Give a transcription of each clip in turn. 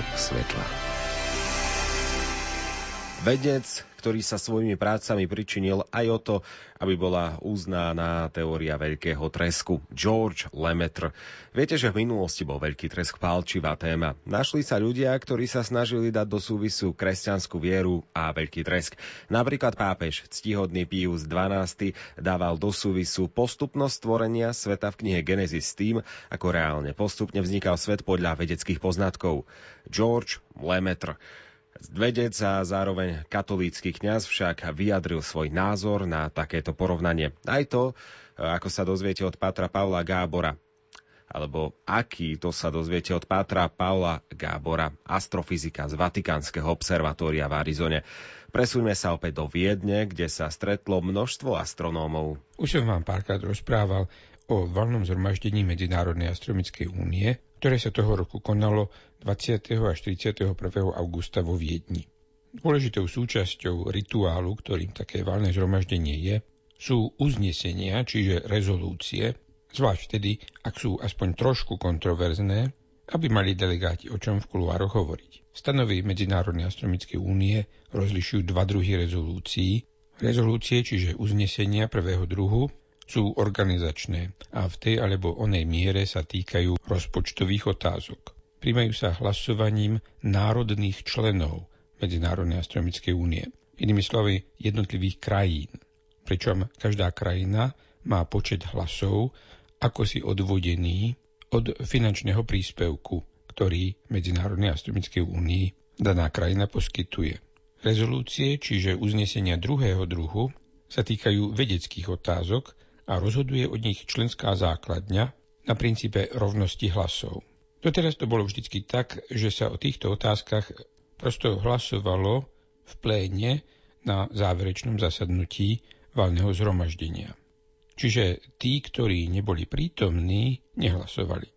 kúsok svetla. Vedec, ktorý sa svojimi prácami pričinil aj o to, aby bola uznaná teória veľkého tresku. George Lemaitre. Viete, že v minulosti bol veľký tresk pálčivá téma. Našli sa ľudia, ktorí sa snažili dať do súvisu kresťanskú vieru a veľký tresk. Napríklad pápež, ctihodný Pius XII, dával do súvisu postupnosť stvorenia sveta v knihe Genesis s tým, ako reálne postupne vznikal svet podľa vedeckých poznatkov. George Lemaitre. Vedec a zároveň katolícky kňaz však vyjadril svoj názor na takéto porovnanie. Aj to, ako sa dozviete od Pátra Pavla Gábora, alebo aký to sa dozviete od Pátra Paula Gábora, astrofyzika z Vatikánskeho observatória v Arizone. Presuňme sa opäť do Viedne, kde sa stretlo množstvo astronómov. Už som vám párkrát rozprával o valnom zhromaždení Medzinárodnej astronomickej únie, ktoré sa toho roku konalo 20. až 31. augusta vo Viedni. Dôležitou súčasťou rituálu, ktorým také valné zhromaždenie je, sú uznesenia, čiže rezolúcie, zvlášť vtedy, ak sú aspoň trošku kontroverzné, aby mali delegáti o čom v kuluároch hovoriť. Stanovy Medzinárodnej astronomickej únie rozlišujú dva druhy rezolúcií. Rezolúcie, čiže uznesenia prvého druhu, sú organizačné a v tej alebo onej miere sa týkajú rozpočtových otázok. Príjmajú sa hlasovaním národných členov Medzinárodnej astronomickej únie, inými slovy jednotlivých krajín. Pričom každá krajina má počet hlasov ako si odvodený od finančného príspevku, ktorý Medzinárodnej astronomickej únii daná krajina poskytuje. Rezolúcie, čiže uznesenia druhého druhu, sa týkajú vedeckých otázok, a rozhoduje o nich členská základňa na princípe rovnosti hlasov. Doteraz to bolo vždycky tak, že sa o týchto otázkach prosto hlasovalo v pléne na záverečnom zasadnutí valného zhromaždenia. Čiže tí, ktorí neboli prítomní, nehlasovali.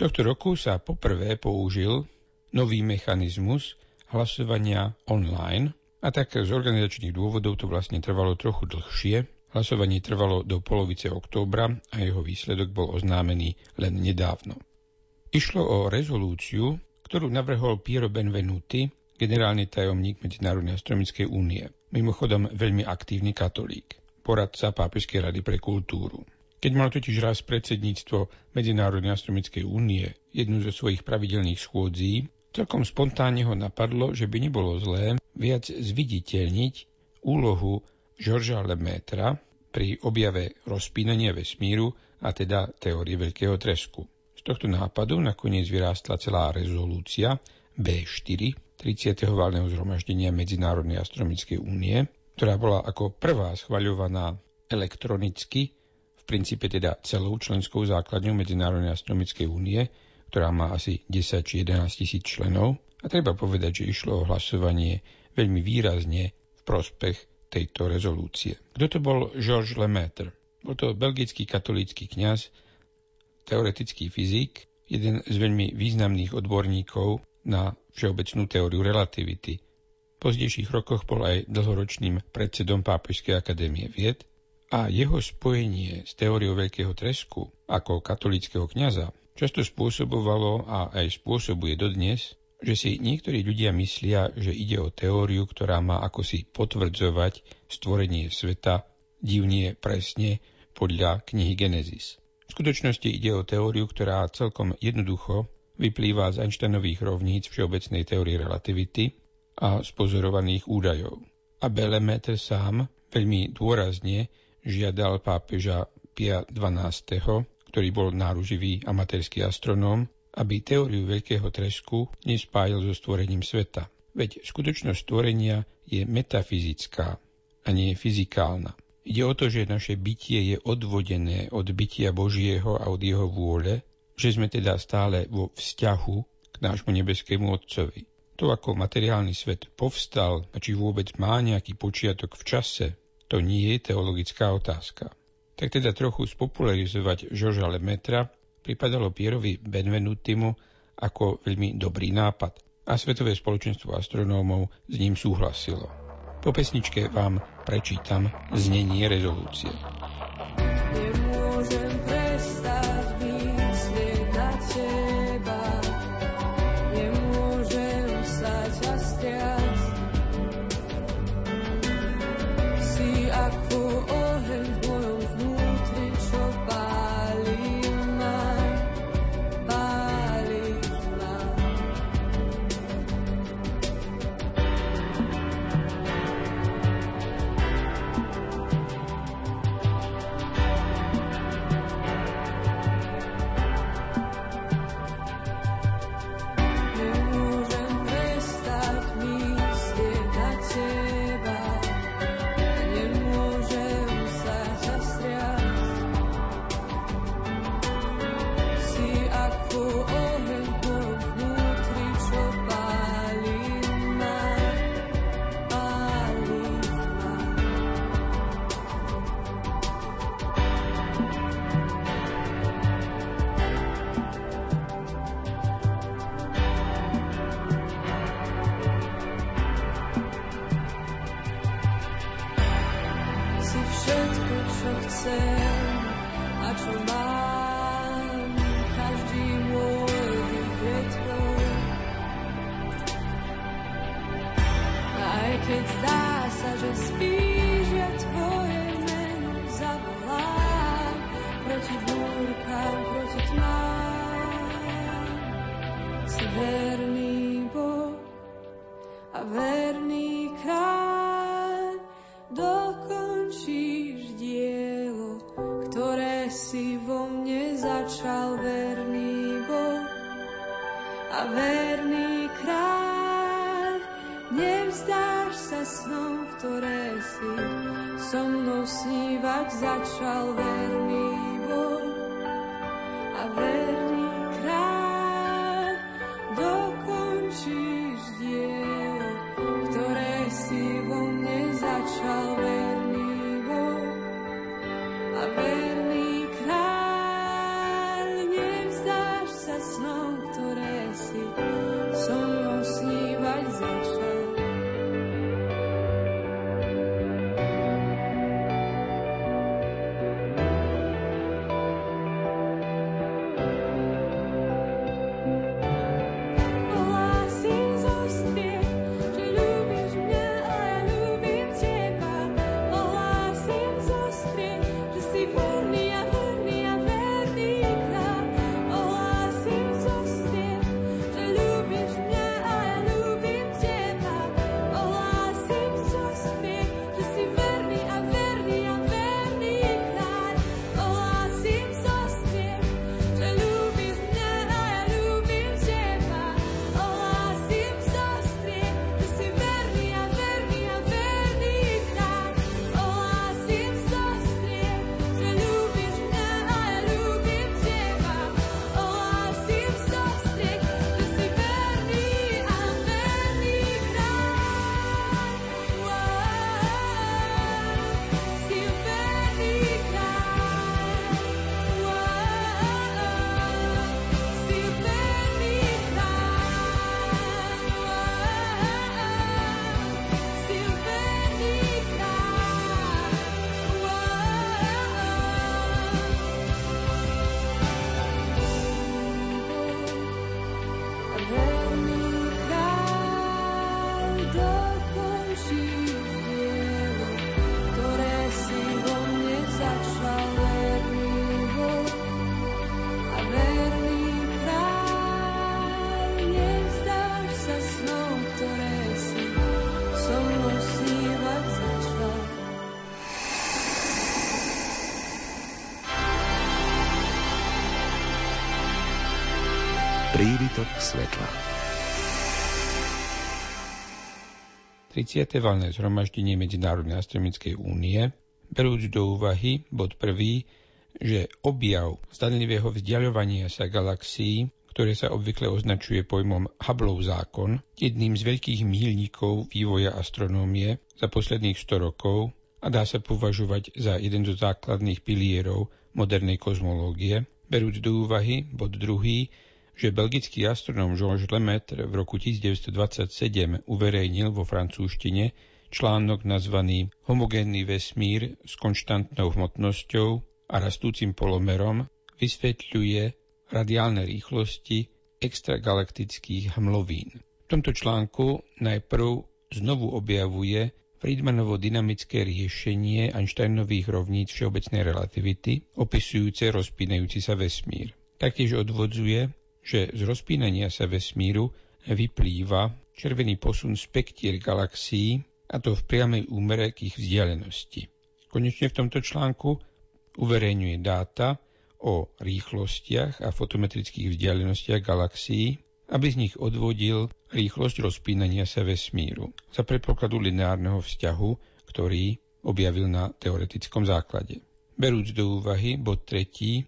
Tohto roku sa poprvé použil nový mechanizmus hlasovania online a tak z organizačných dôvodov to vlastne trvalo trochu dlhšie, Hlasovanie trvalo do polovice októbra a jeho výsledok bol oznámený len nedávno. Išlo o rezolúciu, ktorú navrhol Piero Benvenuti, generálny tajomník Medzinárodnej astronomickej únie, mimochodom veľmi aktívny katolík, poradca Pápežskej rady pre kultúru. Keď mal totiž raz predsedníctvo Medzinárodnej astronomickej únie jednu zo svojich pravidelných schôdzí, celkom spontánne ho napadlo, že by nebolo zlé viac zviditeľniť úlohu Georgea Lemaitra pri objave rozpínania vesmíru a teda teórie veľkého tresku. Z tohto nápadu nakoniec vyrástla celá rezolúcia B4 30. valného zhromaždenia Medzinárodnej astronomickej únie, ktorá bola ako prvá schvaľovaná elektronicky, v princípe teda celou členskou základňou Medzinárodnej astronomickej únie, ktorá má asi 10 či 11 tisíc členov. A treba povedať, že išlo o hlasovanie veľmi výrazne v prospech tejto rezolúcie. Kto to bol Georges Lemaitre? Bol to belgický katolícky kňaz, teoretický fyzik, jeden z veľmi významných odborníkov na všeobecnú teóriu relativity. V pozdejších rokoch bol aj dlhoročným predsedom Pápežskej akadémie vied a jeho spojenie s teóriou veľkého tresku ako katolického kňaza často spôsobovalo a aj spôsobuje dodnes že si niektorí ľudia myslia, že ide o teóriu, ktorá má ako si potvrdzovať stvorenie sveta divnie presne podľa knihy Genesis. V skutočnosti ide o teóriu, ktorá celkom jednoducho vyplýva z Einsteinových rovníc všeobecnej teórie relativity a z pozorovaných údajov. A Belemeter sám veľmi dôrazne žiadal pápeža Pia XII., ktorý bol náruživý amatérský astronóm, aby teóriu veľkého tresku nespájal so stvorením sveta. Veď skutočnosť stvorenia je metafyzická a nie je fyzikálna. Ide o to, že naše bytie je odvodené od bytia Božieho a od jeho vôle, že sme teda stále vo vzťahu k nášmu nebeskému Otcovi. To, ako materiálny svet povstal a či vôbec má nejaký počiatok v čase, to nie je teologická otázka. Tak teda trochu spopularizovať Žoža Lemetra pripadalo Pierovi Benvenutimu ako veľmi dobrý nápad a Svetové spoločenstvo astronómov s ním súhlasilo. Po pesničke vám prečítam znenie rezolúcie. Čo snívať začal verný Príbytok svetla. 30. valné zhromaždenie Medzinárodnej astronomickej únie, berúc do úvahy bod prvý, že objav zdanlivého vzdialovania sa galaxií, ktoré sa obvykle označuje pojmom Hubbleov zákon, jedným z veľkých míľnikov vývoja astronómie za posledných 100 rokov a dá sa považovať za jeden zo základných pilierov modernej kozmológie, berúc do úvahy bod druhý, že belgický astronóm Georges Lemaitre v roku 1927 uverejnil vo francúzštine článok nazvaný Homogénny vesmír s konštantnou hmotnosťou a rastúcim polomerom, vysvetľuje radiálne rýchlosti extragalaktických hmlovín. V tomto článku najprv znovu objavuje Friedmanovo dynamické riešenie Einsteinových rovníc všeobecnej relativity, opisujúce rozpínajúci sa vesmír. Taktiež odvodzuje, že z rozpínania sa vesmíru vyplýva červený posun spektier galaxií, a to v priamej úmere k ich vzdialenosti. Konečne v tomto článku uverejňuje dáta o rýchlostiach a fotometrických vzdialenostiach galaxií, aby z nich odvodil rýchlosť rozpínania sa vesmíru za predpokladu lineárneho vzťahu, ktorý objavil na teoretickom základe. Berúc do úvahy bod tretí,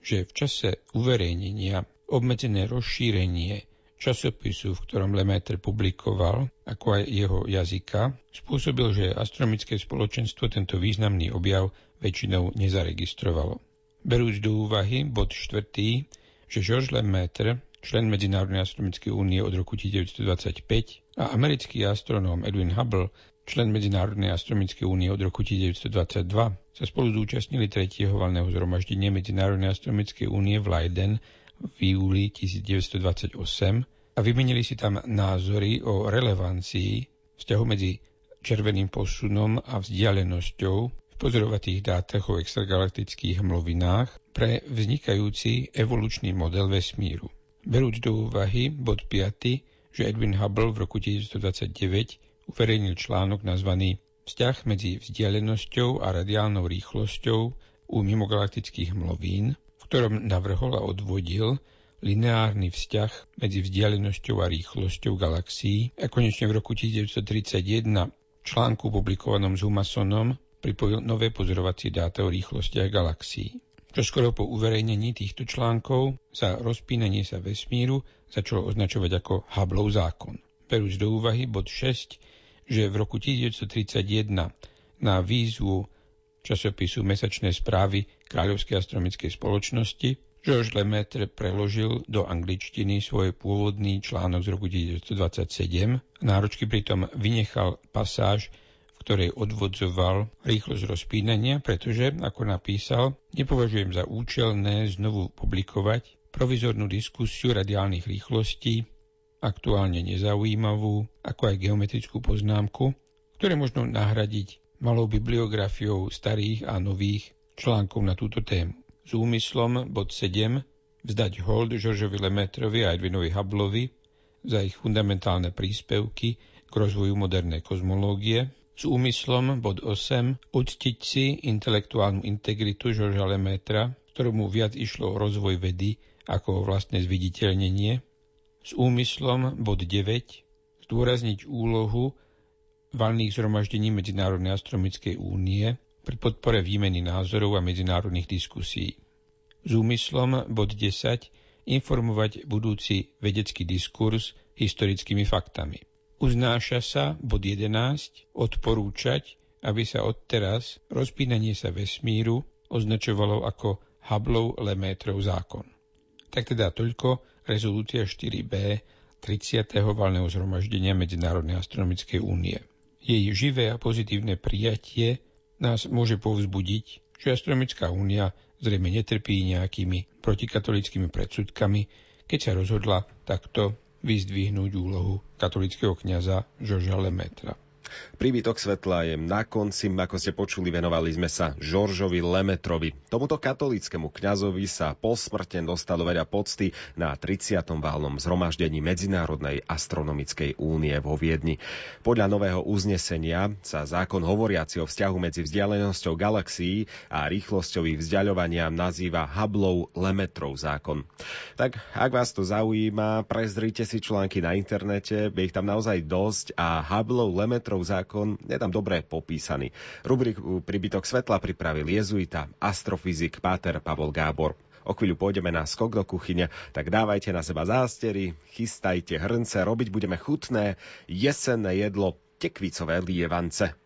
že v čase uverejnenia obmedzené rozšírenie časopisu, v ktorom Lemaitre publikoval, ako aj jeho jazyka, spôsobil, že astronomické spoločenstvo tento významný objav väčšinou nezaregistrovalo. Berúc do úvahy bod štvrtý, že Georges Lemaitre člen Medzinárodnej astronomickej únie od roku 1925 a americký astronóm Edwin Hubble, člen Medzinárodnej astronomickej únie od roku 1922, sa spolu zúčastnili tretieho valného zhromaždenia Medzinárodnej astronomickej únie v Leiden v júli 1928 a vymenili si tam názory o relevancii vzťahu medzi červeným posunom a vzdialenosťou v pozorovacích dátach o extragalaktických hmlovinách pre vznikajúci evolučný model vesmíru. Berúc do úvahy bod 5, že Edwin Hubble v roku 1929 uverejnil článok nazvaný Vzťah medzi vzdialenosťou a radiálnou rýchlosťou u mimogalaktických mlovín, ktorom navrhol a odvodil lineárny vzťah medzi vzdialenosťou a rýchlosťou galaxií a konečne v roku 1931 článku publikovanom s Humasonom pripojil nové pozorovacie dáta o rýchlostiach galaxií. Čo skoro po uverejnení týchto článkov sa rozpínanie sa vesmíru začalo označovať ako Hubbleov zákon. Berúc do úvahy bod 6, že v roku 1931 na výzvu časopisu Mesačné správy Kráľovskej astronomickej spoločnosti George Lemaitre preložil do angličtiny svoj pôvodný článok z roku 1927. Náročky pritom vynechal pasáž, v ktorej odvodzoval rýchlosť rozpínania, pretože, ako napísal, nepovažujem za účelné znovu publikovať provizornú diskusiu radiálnych rýchlostí aktuálne nezaujímavú, ako aj geometrickú poznámku, ktoré možno nahradiť malou bibliografiou starých a nových článkov na túto tému. S úmyslom bod 7 vzdať hold Žoržovi Lemetrovi a Edwinovi Hubbleovi za ich fundamentálne príspevky k rozvoju modernej kozmológie, s úmyslom bod 8 uctiť si intelektuálnu integritu Žorža Lemetra, ktorému viac išlo o rozvoj vedy ako o vlastné zviditeľnenie, s úmyslom bod 9 zdôrazniť úlohu valných zhromaždení Medzinárodnej astronomickej únie pri podpore výmeny názorov a medzinárodných diskusí. S úmyslom bod 10 informovať budúci vedecký diskurs historickými faktami. Uznáša sa bod 11 odporúčať, aby sa odteraz rozpínanie sa vesmíru označovalo ako Hubbleov Lemétrov zákon. Tak teda toľko rezolúcia 4b 30. valného zhromaždenia Medzinárodnej astronomickej únie. Jej živé a pozitívne prijatie nás môže povzbudiť, že Astronomická únia zrejme netrpí nejakými protikatolickými predsudkami, keď sa rozhodla takto vyzdvihnúť úlohu katolického kniaza Žorža Lemetra. Príbytok svetla je na konci, ako ste počuli, venovali sme sa Žoržovi Lemetrovi. Tomuto katolickému kňazovi sa posmrtne dostalo veľa pocty na 30. válnom zhromaždení Medzinárodnej astronomickej únie vo Viedni. Podľa nového uznesenia sa zákon hovoriaci o vzťahu medzi vzdialenosťou galaxií a rýchlosťou ich vzdialovania nazýva Hubbleov Lemetrov zákon. Tak ak vás to zaujíma, prezrite si články na internete, je ich tam naozaj dosť a Hubbleov Lemetrov zákon je tam dobre popísaný. Rubriku Pribytok svetla pripravil jezuita, astrofyzik Páter Pavol Gábor. O chvíľu pôjdeme na skok do kuchyne, tak dávajte na seba zástery, chystajte hrnce, robiť budeme chutné jesenné jedlo tekvicové lievance.